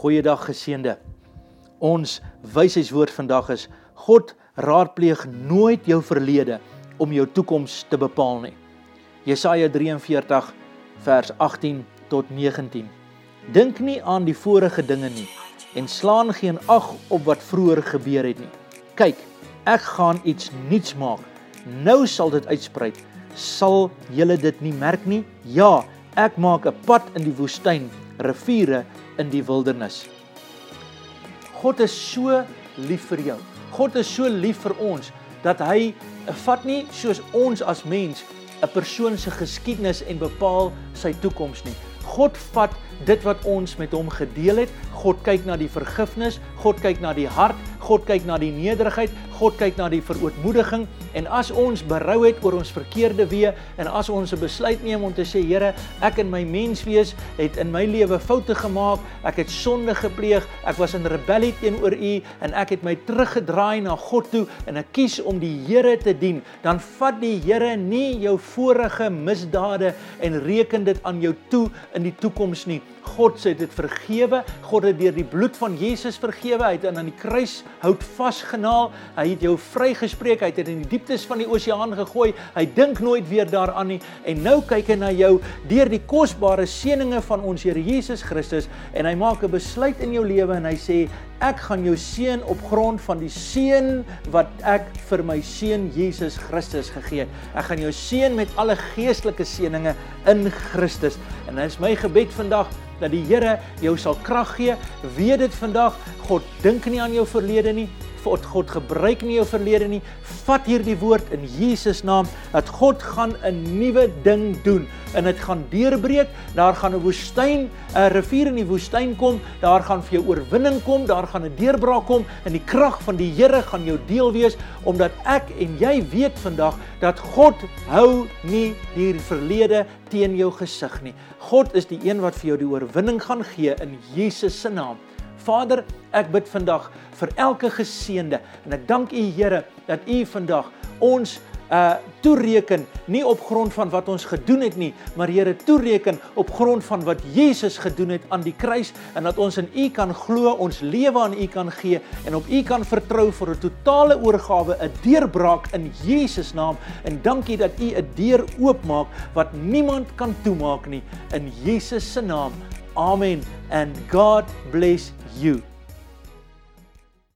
Goeiedag geseënde. Ons wysheidswoord vandag is God raadpleeg nooit jou verlede om jou toekoms te bepaal nie. Jesaja 43 vers 18 tot 19. Dink nie aan die vorige dinge nie en slaan geen ag op wat vroeër gebeur het nie. Kyk, ek gaan iets nuuts maak. Nou sal dit uitsprei. Sal julle dit nie merk nie? Ja, ek maak 'n pad in die woestyn, riviere in die wildernis. God is so lief vir jou. God is so lief vir ons dat hy vat nie soos ons as mens 'n persoon se geskiedenis en bepaal sy toekoms nie. God vat dit wat ons met hom gedeel het. God kyk na die vergifnis, God kyk na die hart, God kyk na die nederigheid, God kyk na die verootmoediging en as ons berou het oor ons verkeerde weë en as ons 'n besluit neem om te sê Here, ek in my menswees het in my lewe foute gemaak, ek het sonde gepleeg, ek was in rebellie teenoor U en ek het my teruggedraai na God toe en ek kies om die Here te dien, dan vat die Here nie jou vorige misdade en reken dit aan jou toe in die toekoms nie. God sê dit vergewe. God het deur die bloed van Jesus vergewe. Hy het aan die kruis hout vasgenaal. Hy het jou vrygespreek. Hy het dit in die dieptes van die oseaan gegooi. Hy dink nooit weer daaraan nie. En nou kyk hy na jou deur die kosbare seëninge van ons Here Jesus Christus en hy maak 'n besluit in jou lewe en hy sê ek gaan jou seën op grond van die seën wat ek vir my seun Jesus Christus gegee het. Ek gaan jou seën met alle geestelike seëninge in Christus. En dit is my gebed vandag dat die Here jou sal krag gee. Weet dit vandag, God dink nie aan jou verlede nie. God God gebruik nie jou verlede nie. Vat hierdie woord in Jesus naam dat God gaan 'n nuwe ding doen en dit gaan deurbreek. Daar gaan 'n woestyn, 'n rivier in die woestyn kom. Daar gaan vir jou oorwinning kom. Daar gaan 'n deurbraak kom en die krag van die Here gaan jou deel wees omdat ek en jy weet vandag dat God hou nie die verlede teen jou gesig nie. God is die een wat vir jou die oorwinning gaan gee in Jesus se naam. Vader, ek bid vandag vir elke geseënde en ek dank U Here dat U vandag ons uh toereken nie op grond van wat ons gedoen het nie, maar Here toereken op grond van wat Jesus gedoen het aan die kruis en dat ons in U kan glo, ons lewe aan U kan gee en op U kan vertrou vir 'n totale oorgawe, 'n deurbraak in Jesus naam. En dankie dat U 'n deur oopmaak wat niemand kan toemaak nie in Jesus se naam. Amen and God bless you.